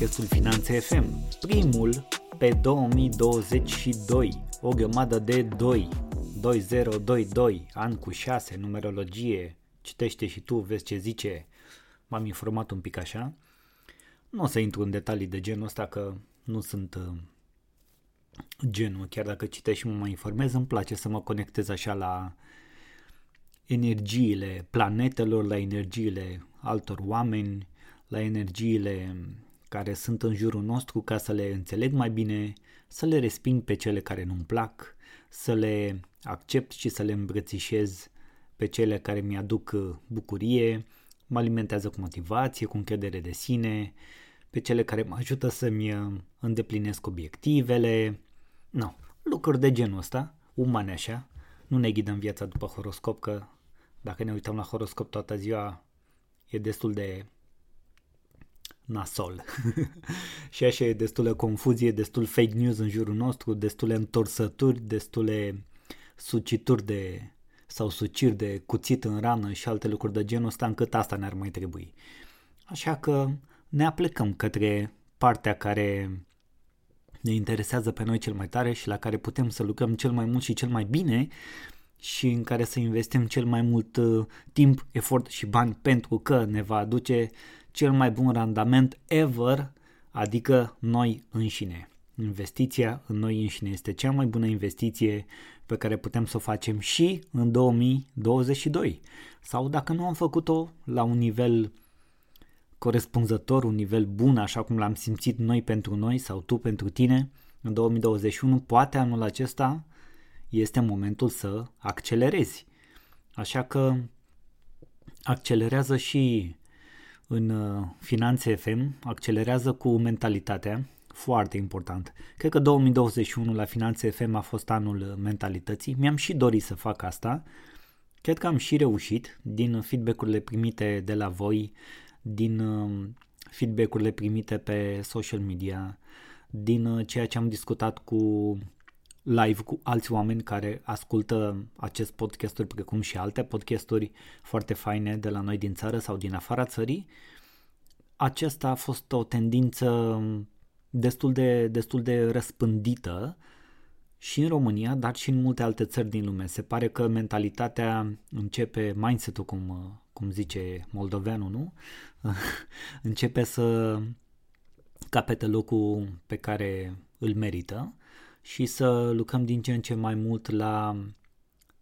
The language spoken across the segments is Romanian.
podcastul Finanțe FM, primul pe 2022, o grămadă de 2, 2022, an cu 6, numerologie, citește și tu, vezi ce zice, m-am informat un pic așa. Nu o să intru în detalii de genul ăsta că nu sunt uh, genul, chiar dacă citesc și mă mai informez, îmi place să mă conectez așa la energiile planetelor, la energiile altor oameni, la energiile care sunt în jurul nostru ca să le înțeleg mai bine, să le resping pe cele care nu-mi plac, să le accept și să le îmbrățișez pe cele care mi-aduc bucurie, mă alimentează cu motivație, cu încredere de sine, pe cele care mă ajută să-mi îndeplinesc obiectivele, no, lucruri de genul ăsta, umane așa, nu ne ghidăm viața după horoscop, că dacă ne uităm la horoscop toată ziua e destul de nasol. și așa e destulă confuzie, destul fake news în jurul nostru, destule întorsături, destule sucituri de sau suciri de cuțit în rană și alte lucruri de genul ăsta încât asta ne-ar mai trebui. Așa că ne aplecăm către partea care ne interesează pe noi cel mai tare și la care putem să lucrăm cel mai mult și cel mai bine și în care să investim cel mai mult uh, timp, efort și bani pentru că ne va aduce cel mai bun randament ever, adică noi înșine. Investiția în noi înșine este cea mai bună investiție pe care putem să o facem și în 2022. Sau dacă nu am făcut-o la un nivel corespunzător, un nivel bun, așa cum l-am simțit noi pentru noi sau tu pentru tine în 2021, poate anul acesta este momentul să accelerezi. Așa că accelerează și în uh, Finanțe FM, accelerează cu mentalitatea, foarte important. Cred că 2021 la Finanțe FM a fost anul mentalității. Mi-am și dorit să fac asta. Cred că am și reușit din feedback-urile primite de la voi, din uh, feedback-urile primite pe social media, din uh, ceea ce am discutat cu live cu alți oameni care ascultă acest podcasturi precum și alte podcasturi foarte faine de la noi din țară sau din afara țării. Acesta a fost o tendință destul de, destul de răspândită și în România, dar și în multe alte țări din lume. Se pare că mentalitatea începe, mindset-ul, cum, cum zice moldoveanul, nu? începe să capete locul pe care îl merită și să lucrăm din ce în ce mai mult la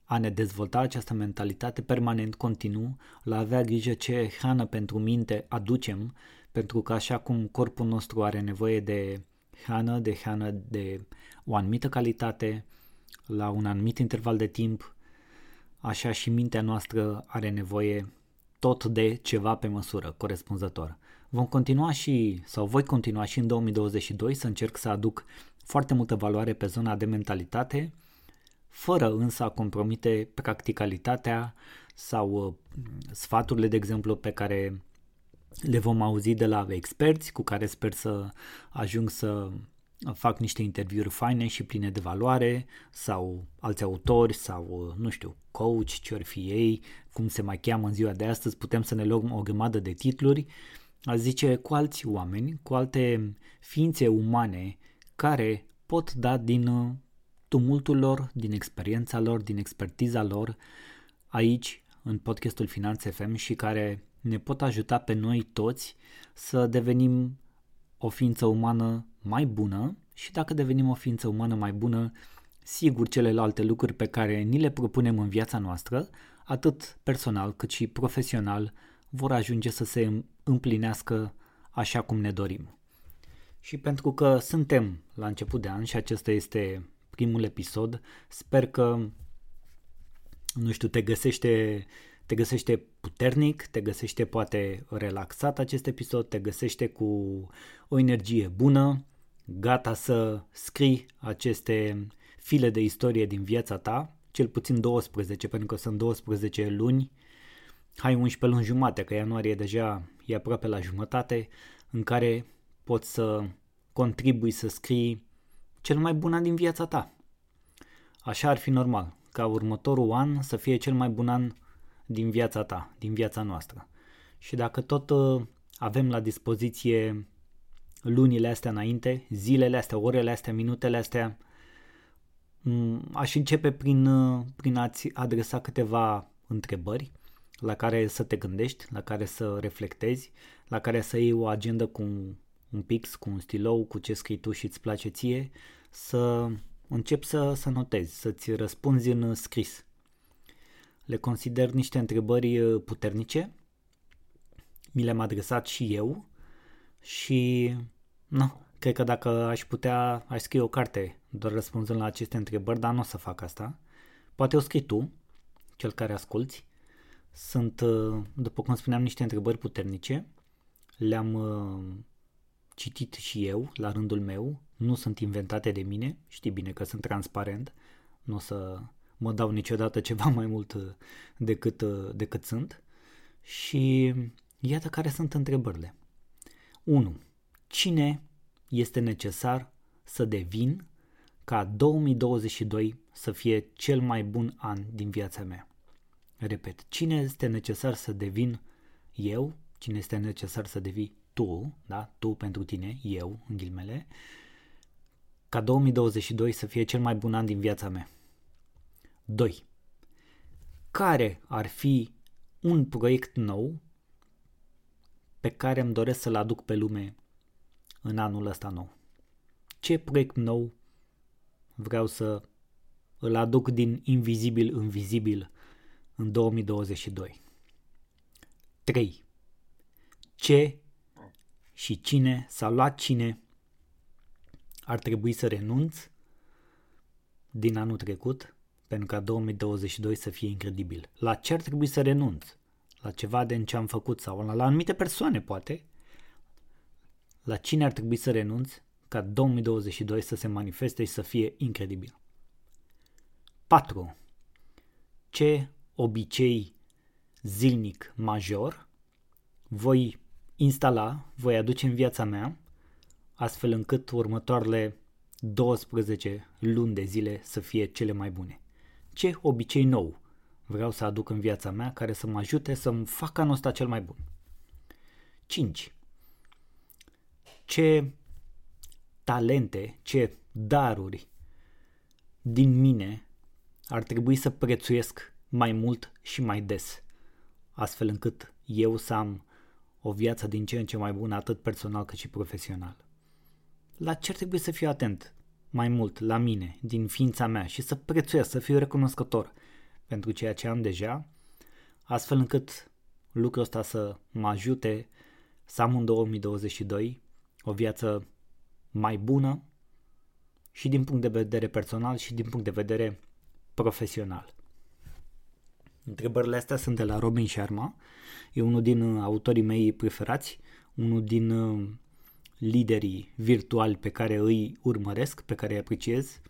a ne dezvolta această mentalitate permanent, continuu, la a avea grijă ce hrană pentru minte aducem, pentru că așa cum corpul nostru are nevoie de hrană, de hrană de o anumită calitate, la un anumit interval de timp, așa și mintea noastră are nevoie tot de ceva pe măsură, corespunzător. Vom continua și, sau voi continua și în 2022 să încerc să aduc foarte multă valoare pe zona de mentalitate, fără însă a compromite practicalitatea sau uh, sfaturile, de exemplu, pe care le vom auzi de la experți cu care sper să ajung să fac niște interviuri faine și pline de valoare sau alți autori sau, uh, nu știu, coach, ce or fi ei, cum se mai cheamă în ziua de astăzi, putem să ne luăm o grămadă de titluri, a zice cu alți oameni, cu alte ființe umane care pot da din uh, tumultul lor, din experiența lor, din expertiza lor aici în podcastul Finanțe FM și care ne pot ajuta pe noi toți să devenim o ființă umană mai bună și dacă devenim o ființă umană mai bună, sigur celelalte lucruri pe care ni le propunem în viața noastră, atât personal cât și profesional, vor ajunge să se împlinească așa cum ne dorim. Și pentru că suntem la început de an și acesta este primul episod, sper că, nu știu, te găsește, te găsește puternic, te găsește poate relaxat acest episod, te găsește cu o energie bună, gata să scrii aceste file de istorie din viața ta, cel puțin 12, pentru că sunt 12 luni, hai 11 luni jumate, că ianuarie deja e aproape la jumătate, în care poți să contribui să scrii cel mai bun an din viața ta. Așa ar fi normal, ca următorul an să fie cel mai bun an din viața ta, din viața noastră. Și dacă tot uh, avem la dispoziție lunile astea înainte, zilele astea, orele astea, minutele astea, mm, aș începe prin, uh, prin a-ți adresa câteva întrebări la care să te gândești, la care să reflectezi, la care să iei o agendă cu un pix, cu un stilou, cu ce scrii tu și îți place ție, să începi să, să notezi, să-ți răspunzi în scris. Le consider niște întrebări uh, puternice, mi le-am adresat și eu și nu, cred că dacă aș putea, aș scrie o carte doar răspunzând la aceste întrebări, dar nu o să fac asta. Poate o scrii tu, cel care asculti. Sunt, uh, după cum spuneam, niște întrebări puternice. Le-am uh, citit și eu, la rândul meu. Nu sunt inventate de mine. Știi bine că sunt transparent. Nu o să mă dau niciodată ceva mai mult uh, decât, decât sunt. Și iată care sunt întrebările. 1. Cine este necesar să devin ca 2022 să fie cel mai bun an din viața mea? Repet, cine este necesar să devin eu, cine este necesar să devii tu, da, tu pentru tine, eu, în ghilmele, ca 2022 să fie cel mai bun an din viața mea. 2. Care ar fi un proiect nou pe care îmi doresc să-l aduc pe lume în anul ăsta nou? Ce proiect nou vreau să îl aduc din invizibil în vizibil în 2022? 3. Ce și cine sau la cine ar trebui să renunț din anul trecut pentru ca 2022 să fie incredibil? La ce ar trebui să renunț? La ceva din ce am făcut sau la, la anumite persoane poate? La cine ar trebui să renunț ca 2022 să se manifeste și să fie incredibil? 4. Ce obicei zilnic major voi instala, voi aduce în viața mea, astfel încât următoarele 12 luni de zile să fie cele mai bune. Ce obicei nou vreau să aduc în viața mea care să mă ajute să-mi fac anul ăsta cel mai bun. 5. Ce talente, ce daruri din mine ar trebui să prețuiesc mai mult și mai des, astfel încât eu să am o viață din ce în ce mai bună, atât personal cât și profesional. La ce ar trebui să fiu atent mai mult la mine, din ființa mea și să prețuiesc, să fiu recunoscător pentru ceea ce am deja, astfel încât lucrul ăsta să mă ajute să am în 2022 o viață mai bună și din punct de vedere personal și din punct de vedere profesional. Întrebările astea sunt de la Robin Sharma, e unul din uh, autorii mei preferați, unul din uh, liderii virtuali pe care îi urmăresc, pe care îi apreciez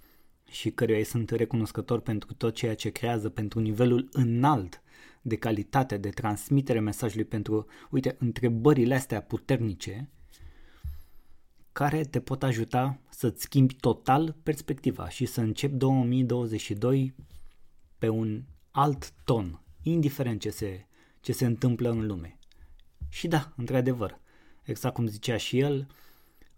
și căruia îi sunt recunoscător pentru tot ceea ce creează, pentru nivelul înalt de calitate, de transmitere mesajului, pentru, uite, întrebările astea puternice care te pot ajuta să-ți schimbi total perspectiva și să începi 2022 pe un alt ton, indiferent ce se, ce se întâmplă în lume. Și da, într-adevăr, exact cum zicea și el,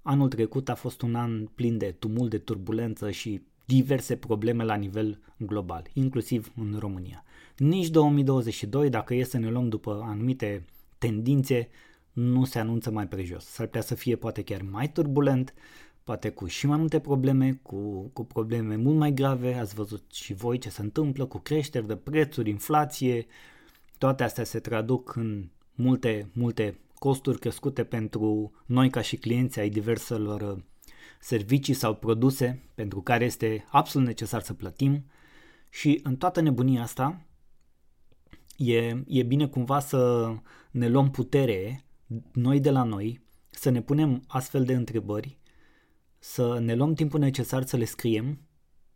anul trecut a fost un an plin de tumult, de turbulență și diverse probleme la nivel global, inclusiv în România. Nici 2022, dacă e să ne luăm după anumite tendințe, nu se anunță mai prejos. S-ar putea să fie poate chiar mai turbulent, poate cu și mai multe probleme, cu, cu probleme mult mai grave, ați văzut și voi ce se întâmplă cu creșteri de prețuri, inflație, toate astea se traduc în multe, multe costuri crescute pentru noi ca și clienți ai diverselor uh, servicii sau produse pentru care este absolut necesar să plătim. Și în toată nebunia asta e, e bine cumva să ne luăm putere noi de la noi, să ne punem astfel de întrebări, să ne luăm timpul necesar să le scriem,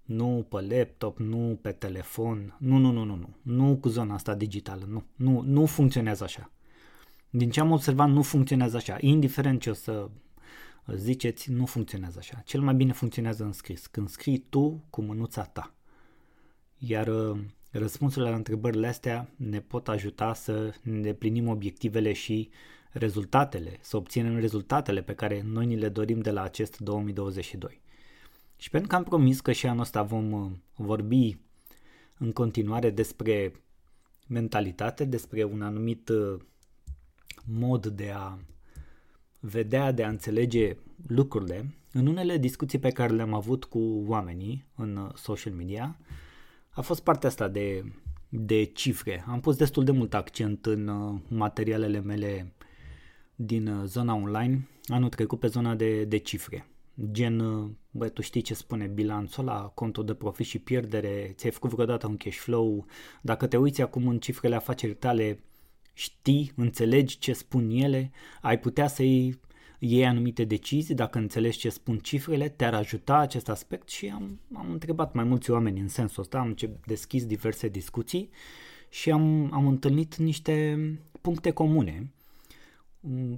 nu pe laptop, nu pe telefon, nu, nu, nu, nu, nu, nu cu zona asta digitală, nu, nu, nu funcționează așa. Din ce am observat, nu funcționează așa. Indiferent ce o să ziceți, nu funcționează așa. Cel mai bine funcționează în scris. Când scrii tu cu mânuța ta. Iar uh, răspunsurile la întrebările astea ne pot ajuta să ne plinim obiectivele și rezultatele, să obținem rezultatele pe care noi ni le dorim de la acest 2022. Și pentru că am promis că și anul ăsta vom uh, vorbi în continuare despre mentalitate, despre un anumit uh, mod de a vedea, de a înțelege lucrurile, în unele discuții pe care le-am avut cu oamenii în uh, social media, a fost partea asta de, de cifre. Am pus destul de mult accent în materialele mele din zona online anul trecut pe zona de, de cifre. Gen, băi, tu știi ce spune bilanțul la contul de profit și pierdere, ți-ai făcut vreodată un cash flow, dacă te uiți acum în cifrele afacerii tale, știi, înțelegi ce spun ele, ai putea să iei, iei anumite decizii, dacă înțelegi ce spun cifrele, te-ar ajuta acest aspect? Și am, am întrebat mai mulți oameni în sensul ăsta, am deschis diverse discuții și am, am întâlnit niște puncte comune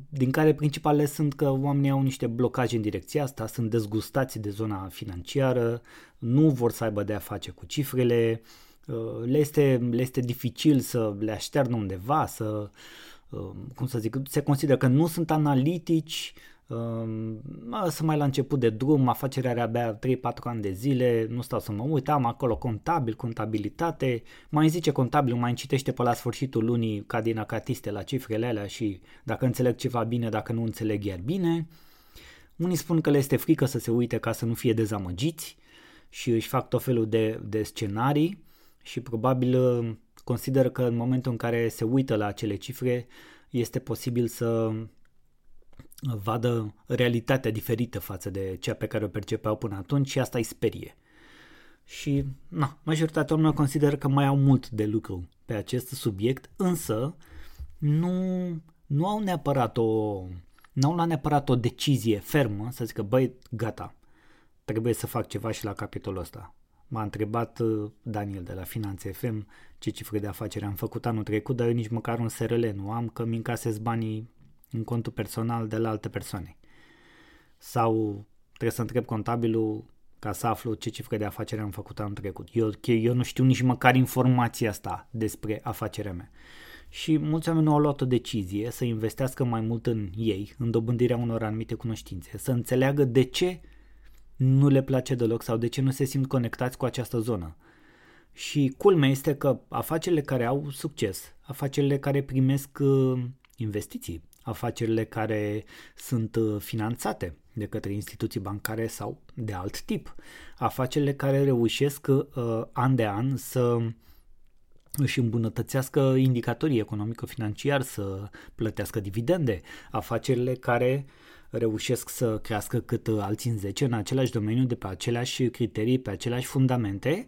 din care principalele sunt că oamenii au niște blocaje în direcția asta, sunt dezgustați de zona financiară, nu vor să aibă de a face cu cifrele, uh, le este, le este dificil să le aștearnă undeva, să, uh, cum să zic, se consideră că nu sunt analitici, sunt mai la început de drum, afacerea are abia 3-4 ani de zile, nu stau să mă uit, am acolo contabil, contabilitate, mai zice contabilul, mai citește pe la sfârșitul lunii ca din acatiste la cifrele alea și dacă înțeleg ceva bine, dacă nu înțeleg iar bine. Unii spun că le este frică să se uite ca să nu fie dezamăgiți și își fac tot felul de, de scenarii și probabil uh, consideră că în momentul în care se uită la acele cifre este posibil să vadă realitatea diferită față de cea pe care o percepeau până atunci și asta îi sperie. Și, na, majoritatea oamenilor consideră că mai au mult de lucru pe acest subiect, însă nu, nu au neapărat o, nu au la neapărat o decizie fermă să zică, băi, gata, trebuie să fac ceva și la capitolul ăsta. M-a întrebat uh, Daniel de la Finanțe FM ce cifre de afaceri am făcut anul trecut, dar eu nici măcar un SRL nu am, că mi încasez banii în contul personal de la alte persoane. Sau trebuie să întreb contabilul ca să aflu ce cifre de afacere am făcut anul trecut. Eu, eu nu știu nici măcar informația asta despre afacerea mea. Și mulți oameni au luat o decizie să investească mai mult în ei, în dobândirea unor anumite cunoștințe, să înțeleagă de ce nu le place deloc sau de ce nu se simt conectați cu această zonă. Și culmea este că afacerile care au succes, afacerile care primesc uh, investiții, afacerile care sunt uh, finanțate de către instituții bancare sau de alt tip, afacerile care reușesc uh, an de an să își îmbunătățească indicatorii economico-financiari, să plătească dividende, afacerile care reușesc să crească cât alții în 10 în același domeniu, de pe aceleași criterii, pe aceleași fundamente,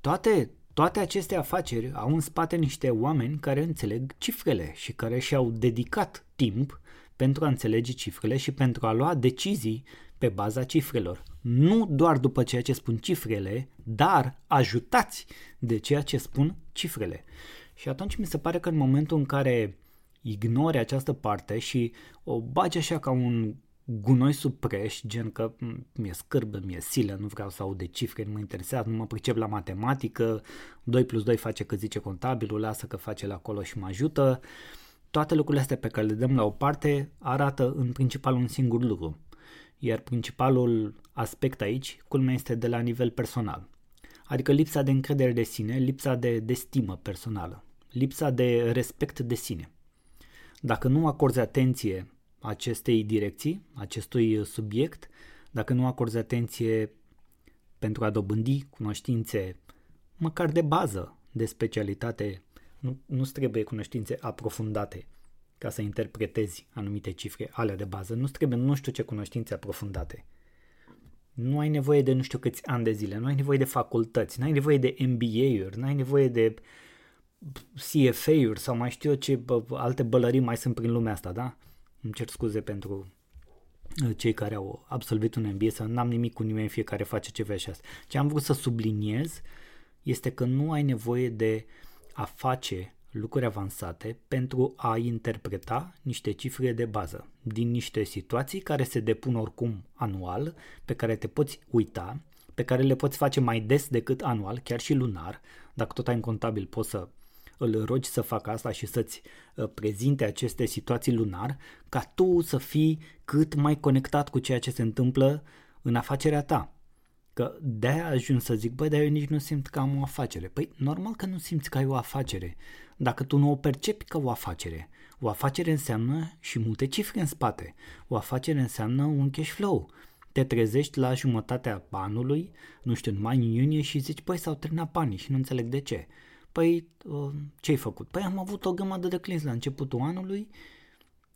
toate toate aceste afaceri au în spate niște oameni care înțeleg cifrele și care și-au dedicat timp pentru a înțelege cifrele și pentru a lua decizii pe baza cifrelor. Nu doar după ceea ce spun cifrele, dar ajutați de ceea ce spun cifrele. Și atunci mi se pare că în momentul în care ignori această parte și o bagi așa ca un gunoi sub preș, gen că mi-e scârbă, mi-e silă, nu vreau să aud de cifre, nu mă interesează, nu mă pricep la matematică, 2 plus 2 face că zice contabilul, lasă că face la acolo și mă ajută. Toate lucrurile astea pe care le dăm la o parte arată în principal un singur lucru. Iar principalul aspect aici, culmea este de la nivel personal. Adică lipsa de încredere de sine, lipsa de, de stimă personală, lipsa de respect de sine. Dacă nu acorzi atenție acestei direcții, acestui subiect, dacă nu acorzi atenție pentru a dobândi cunoștințe măcar de bază, de specialitate, nu, nu trebuie cunoștințe aprofundate ca să interpretezi anumite cifre, alea de bază. Nu trebuie nu știu ce cunoștințe aprofundate. Nu ai nevoie de nu știu câți ani de zile, nu ai nevoie de facultăți, nu ai nevoie de MBA-uri, nu ai nevoie de CFA-uri sau mai știu eu ce bă, alte bălării mai sunt prin lumea asta, da? Îmi cer scuze pentru uh, cei care au absolvit un MBA, să n-am nimic cu nimeni, fiecare face ce vrea și asta. Ce am vrut să subliniez este că nu ai nevoie de a face lucruri avansate pentru a interpreta niște cifre de bază din niște situații care se depun oricum anual, pe care te poți uita, pe care le poți face mai des decât anual, chiar și lunar. Dacă tot ai un contabil, poți să îl rogi să facă asta și să-ți uh, prezinte aceste situații lunar, ca tu să fii cât mai conectat cu ceea ce se întâmplă în afacerea ta. Că de-aia ajung să zic, băi, dar eu nici nu simt că am o afacere. Păi, normal că nu simți că ai o afacere, dacă tu nu o percepi ca o afacere. O afacere înseamnă și multe cifre în spate. O afacere înseamnă un cash flow. Te trezești la jumătatea anului, nu știu, în mai, în iunie și zici, păi s-au terminat banii și nu înțeleg de ce. Păi, uh, ce ai făcut? Păi am avut o grămadă de clienți la începutul anului,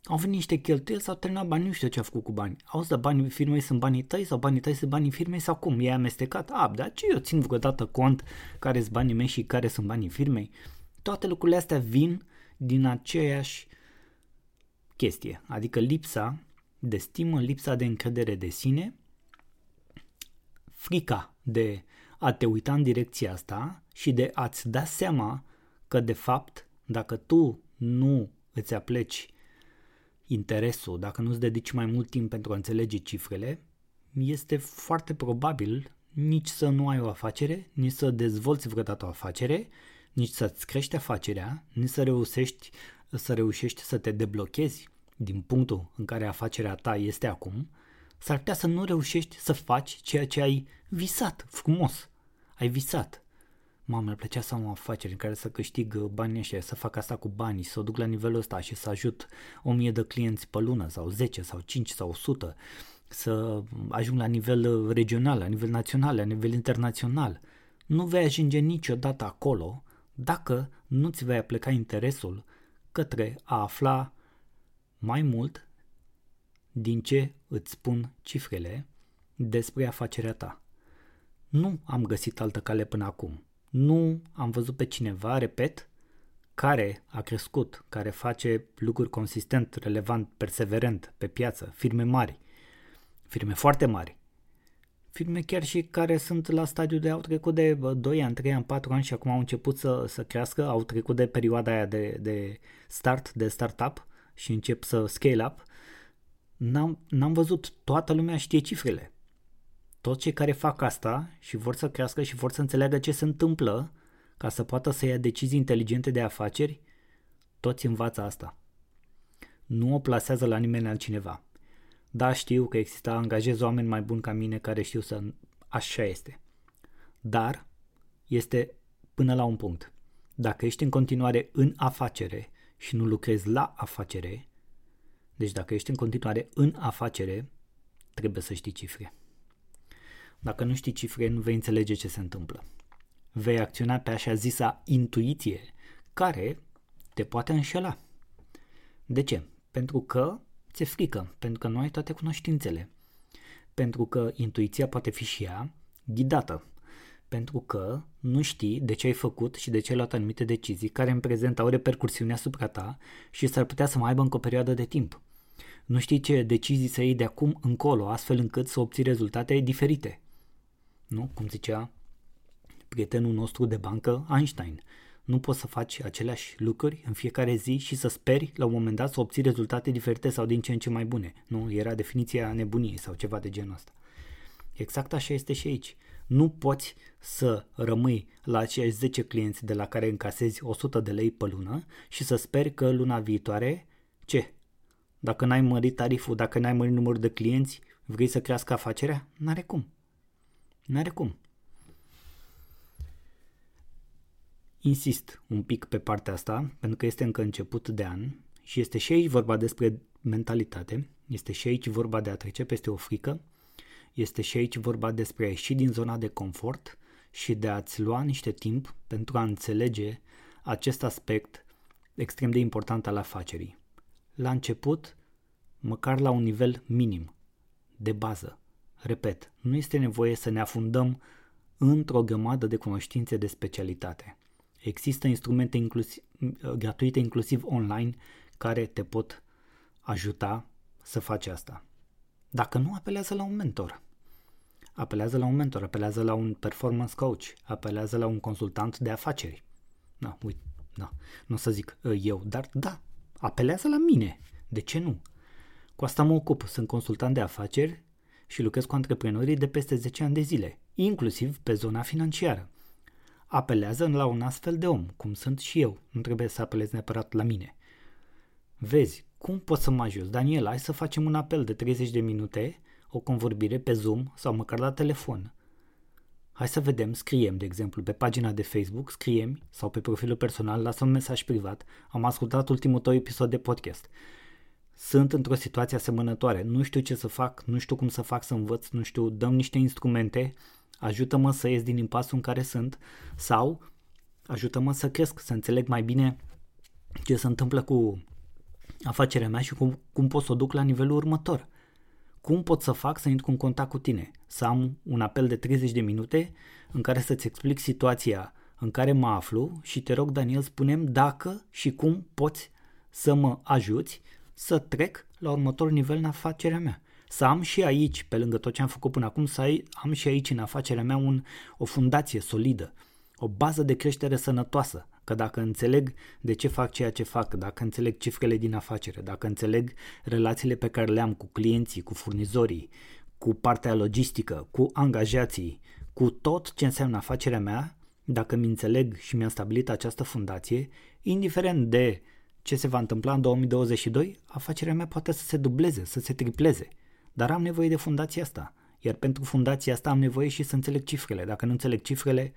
au venit niște cheltuieli, s-au terminat bani, nu știu ce a făcut cu bani. Auzi, dar banii firmei sunt banii tăi sau banii tăi sunt banii firmei sau cum? E amestecat? A, dar ce eu țin vreodată cont care sunt banii mei și care sunt banii firmei? Toate lucrurile astea vin din aceeași chestie, adică lipsa de stimă, lipsa de încredere de sine, frica de a te uita în direcția asta și de a-ți da seama că de fapt dacă tu nu îți apleci interesul, dacă nu-ți dedici mai mult timp pentru a înțelege cifrele, este foarte probabil nici să nu ai o afacere, nici să dezvolți vreodată o afacere, nici să-ți crești afacerea, nici să reușești, să reușești să te deblochezi din punctul în care afacerea ta este acum, s-ar putea să nu reușești să faci ceea ce ai visat frumos. Ai visat. Mamă, mi-ar plăcea să am o afacere în care să câștig uh, banii ăștia, să fac asta cu banii, să o duc la nivelul ăsta și să ajut o mie de clienți pe lună sau 10 sau 5 sau 100, să ajung la nivel uh, regional, la nivel național, la nivel internațional. Nu vei ajunge niciodată acolo dacă nu ți vei apleca interesul către a afla mai mult din ce îți spun cifrele despre afacerea ta. Nu am găsit altă cale până acum. Nu am văzut pe cineva, repet, care a crescut, care face lucruri consistent, relevant, perseverent pe piață, firme mari, firme foarte mari, firme chiar și care sunt la stadiu de au trecut de 2 ani, 3 ani, 4 ani și acum au început să, să crească, au trecut de perioada aia de, de start, de startup și încep să scale up, n-am, n-am văzut, toată lumea știe cifrele. Toți cei care fac asta și vor să crească și vor să înțeleagă ce se întâmplă ca să poată să ia decizii inteligente de afaceri, toți învață asta. Nu o plasează la nimeni altcineva. Da, știu că există, angajez oameni mai buni ca mine care știu să... Așa este. Dar este până la un punct. Dacă ești în continuare în afacere și nu lucrezi la afacere, deci dacă ești în continuare în afacere, trebuie să știi cifre. Dacă nu știi cifre, nu vei înțelege ce se întâmplă. Vei acționa pe așa zisa intuiție, care te poate înșela. De ce? Pentru că ți-e frică, pentru că nu ai toate cunoștințele. Pentru că intuiția poate fi și ea ghidată. Pentru că nu știi de ce ai făcut și de ce ai luat anumite decizii care în prezent au repercursiune asupra ta și s-ar putea să mai aibă încă o perioadă de timp. Nu știi ce decizii să iei de acum încolo, astfel încât să obții rezultate diferite. Nu? Cum zicea prietenul nostru de bancă, Einstein. Nu poți să faci aceleași lucruri în fiecare zi și să speri la un moment dat să obții rezultate diferite sau din ce în ce mai bune. Nu? Era definiția nebuniei sau ceva de genul ăsta. Exact așa este și aici. Nu poți să rămâi la aceiași 10 clienți de la care încasezi 100 de lei pe lună și să speri că luna viitoare, ce? Dacă n-ai mărit tariful, dacă n-ai mărit numărul de clienți, vrei să crească afacerea? N-are cum. N-are cum. Insist un pic pe partea asta, pentru că este încă început de an și este și aici vorba despre mentalitate, este și aici vorba de a trece peste o frică, este și aici vorba despre a ieși din zona de confort și de a-ți lua niște timp pentru a înțelege acest aspect extrem de important al afacerii. La început, măcar la un nivel minim, de bază. Repet, nu este nevoie să ne afundăm într-o grămadă de cunoștințe de specialitate. Există instrumente inclusiv, gratuite, inclusiv online, care te pot ajuta să faci asta. Dacă nu, apelează la un mentor. Apelează la un mentor, apelează la un performance coach, apelează la un consultant de afaceri. Da, uite, da, nu o să zic ă, eu, dar da, apelează la mine. De ce nu? Cu asta mă ocup. Sunt consultant de afaceri și lucrez cu antreprenorii de peste 10 ani de zile. inclusiv pe zona financiară. Apelează la un astfel de om, cum sunt și eu, nu trebuie să apelezi neapărat la mine. Vezi, cum poți să mă ajuți? Daniel, hai să facem un apel de 30 de minute, o convorbire pe Zoom sau măcar la telefon. Hai să vedem, scriem, de exemplu, pe pagina de Facebook, scriem sau pe profilul personal, lasă un mesaj privat. Am ascultat ultimul tău episod de podcast. Sunt într-o situație asemănătoare, nu știu ce să fac, nu știu cum să fac să învăț, nu știu, dăm niște instrumente, ajută-mă să ies din impasul în care sunt sau ajută-mă să cresc, să înțeleg mai bine ce se întâmplă cu afacerea mea și cum, cum pot să o duc la nivelul următor. Cum pot să fac să intru în contact cu tine? Să am un apel de 30 de minute în care să-ți explic situația în care mă aflu și te rog, Daniel, spunem dacă și cum poți să mă ajuți să trec la următorul nivel în afacerea mea. Să am și aici, pe lângă tot ce am făcut până acum, să am și aici în afacerea mea un, o fundație solidă, o bază de creștere sănătoasă, Că dacă înțeleg de ce fac ceea ce fac, dacă înțeleg cifrele din afacere, dacă înțeleg relațiile pe care le am cu clienții, cu furnizorii, cu partea logistică, cu angajații, cu tot ce înseamnă afacerea mea, dacă mi înțeleg și mi-am stabilit această fundație, indiferent de ce se va întâmpla în 2022, afacerea mea poate să se dubleze, să se tripleze. Dar am nevoie de fundația asta. Iar pentru fundația asta am nevoie și să înțeleg cifrele. Dacă nu înțeleg cifrele,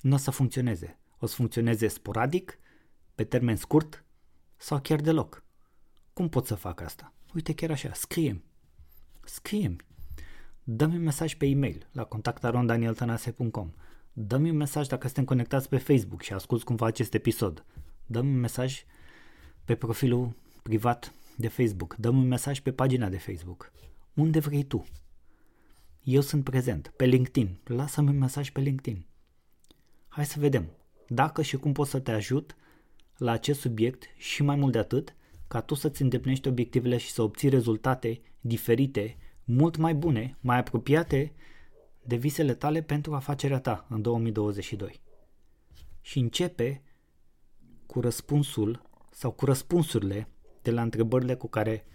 nu o să funcționeze o să funcționeze sporadic, pe termen scurt sau chiar deloc. Cum pot să fac asta? Uite chiar așa, scrie scrie Dă-mi un mesaj pe e-mail la contactarondanieltanase.com Dă-mi un mesaj dacă suntem conectați pe Facebook și asculți cumva acest episod. Dă-mi un mesaj pe profilul privat de Facebook. Dă-mi un mesaj pe pagina de Facebook. Unde vrei tu. Eu sunt prezent. Pe LinkedIn. Lasă-mi un mesaj pe LinkedIn. Hai să vedem dacă și cum pot să te ajut la acest subiect și mai mult de atât, ca tu să-ți îndeplinești obiectivele și să obții rezultate diferite, mult mai bune, mai apropiate de visele tale pentru afacerea ta în 2022. Și începe cu răspunsul sau cu răspunsurile de la întrebările cu care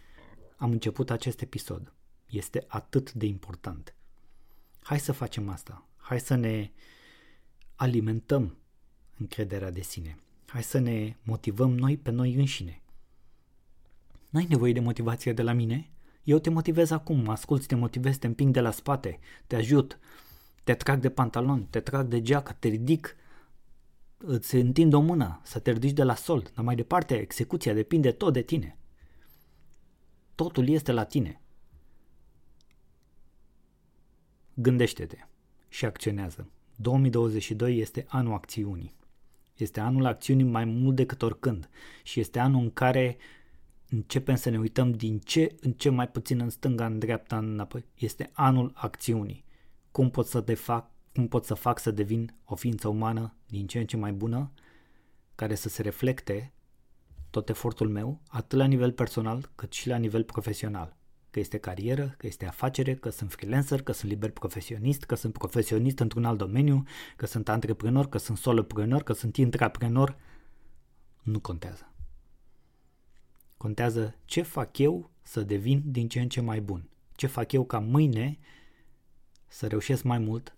am început acest episod. Este atât de important. Hai să facem asta. Hai să ne alimentăm încrederea de sine. Hai să ne motivăm noi pe noi înșine. N-ai nevoie de motivație de la mine? Eu te motivez acum, mă asculți, te motivez, te împing de la spate, te ajut, te trag de pantalon, te trag de geacă, te ridic, îți întind o mână să te ridici de la sol, dar mai departe execuția depinde tot de tine. Totul este la tine. Gândește-te și acționează. 2022 este anul acțiunii. Este anul acțiunii mai mult decât oricând și este anul în care începem să ne uităm din ce în ce mai puțin în stânga, în dreapta, înapoi. Este anul acțiunii. Cum pot să te fac, cum pot să fac să devin o ființă umană din ce în ce mai bună, care să se reflecte tot efortul meu, atât la nivel personal cât și la nivel profesional că este carieră, că este afacere, că sunt freelancer, că sunt liber profesionist, că sunt profesionist într-un alt domeniu, că sunt antreprenor, că sunt soloprenor, că sunt intraprenor, nu contează. Contează ce fac eu să devin din ce în ce mai bun. Ce fac eu ca mâine să reușesc mai mult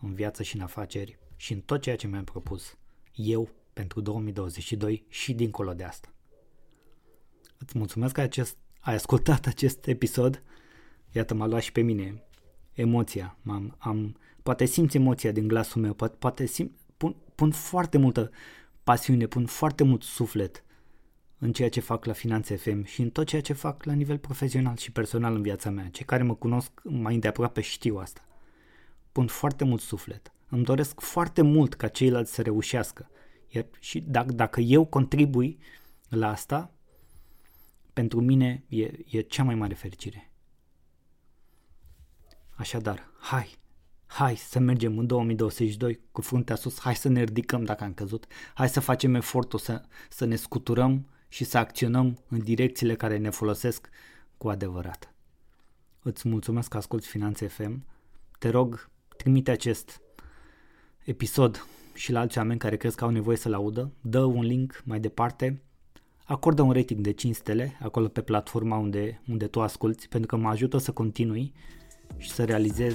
în viață și în afaceri și în tot ceea ce mi-am propus eu pentru 2022 și dincolo de asta. Îți mulțumesc că acest ai ascultat acest episod, iată m-a luat și pe mine emoția, am am, poate simți emoția din glasul meu, poate, poate sim, pun, pun foarte multă pasiune, pun foarte mult suflet în ceea ce fac la Finanțe FM și în tot ceea ce fac la nivel profesional și personal în viața mea. Cei care mă cunosc mai îndeaproape știu asta. Pun foarte mult suflet. Îmi doresc foarte mult ca ceilalți să reușească. Iar și dacă, dacă eu contribui la asta, pentru mine e, e cea mai mare fericire. Așadar, hai, hai să mergem în 2022 cu fruntea sus, hai să ne ridicăm dacă am căzut, hai să facem efortul să, să ne scuturăm și să acționăm în direcțiile care ne folosesc cu adevărat. Îți mulțumesc că asculti Finanțe FM. Te rog, trimite acest episod și la alți oameni care crezi că au nevoie să-l audă. Dă un link mai departe acordă un rating de 5 stele acolo pe platforma unde, unde tu asculti pentru că mă ajută să continui și să realizez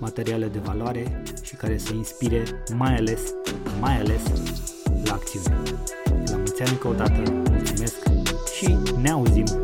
materiale de valoare și care să inspire mai ales, mai ales la acțiune. La mulți ani încă o dată, mulțumesc și ne auzim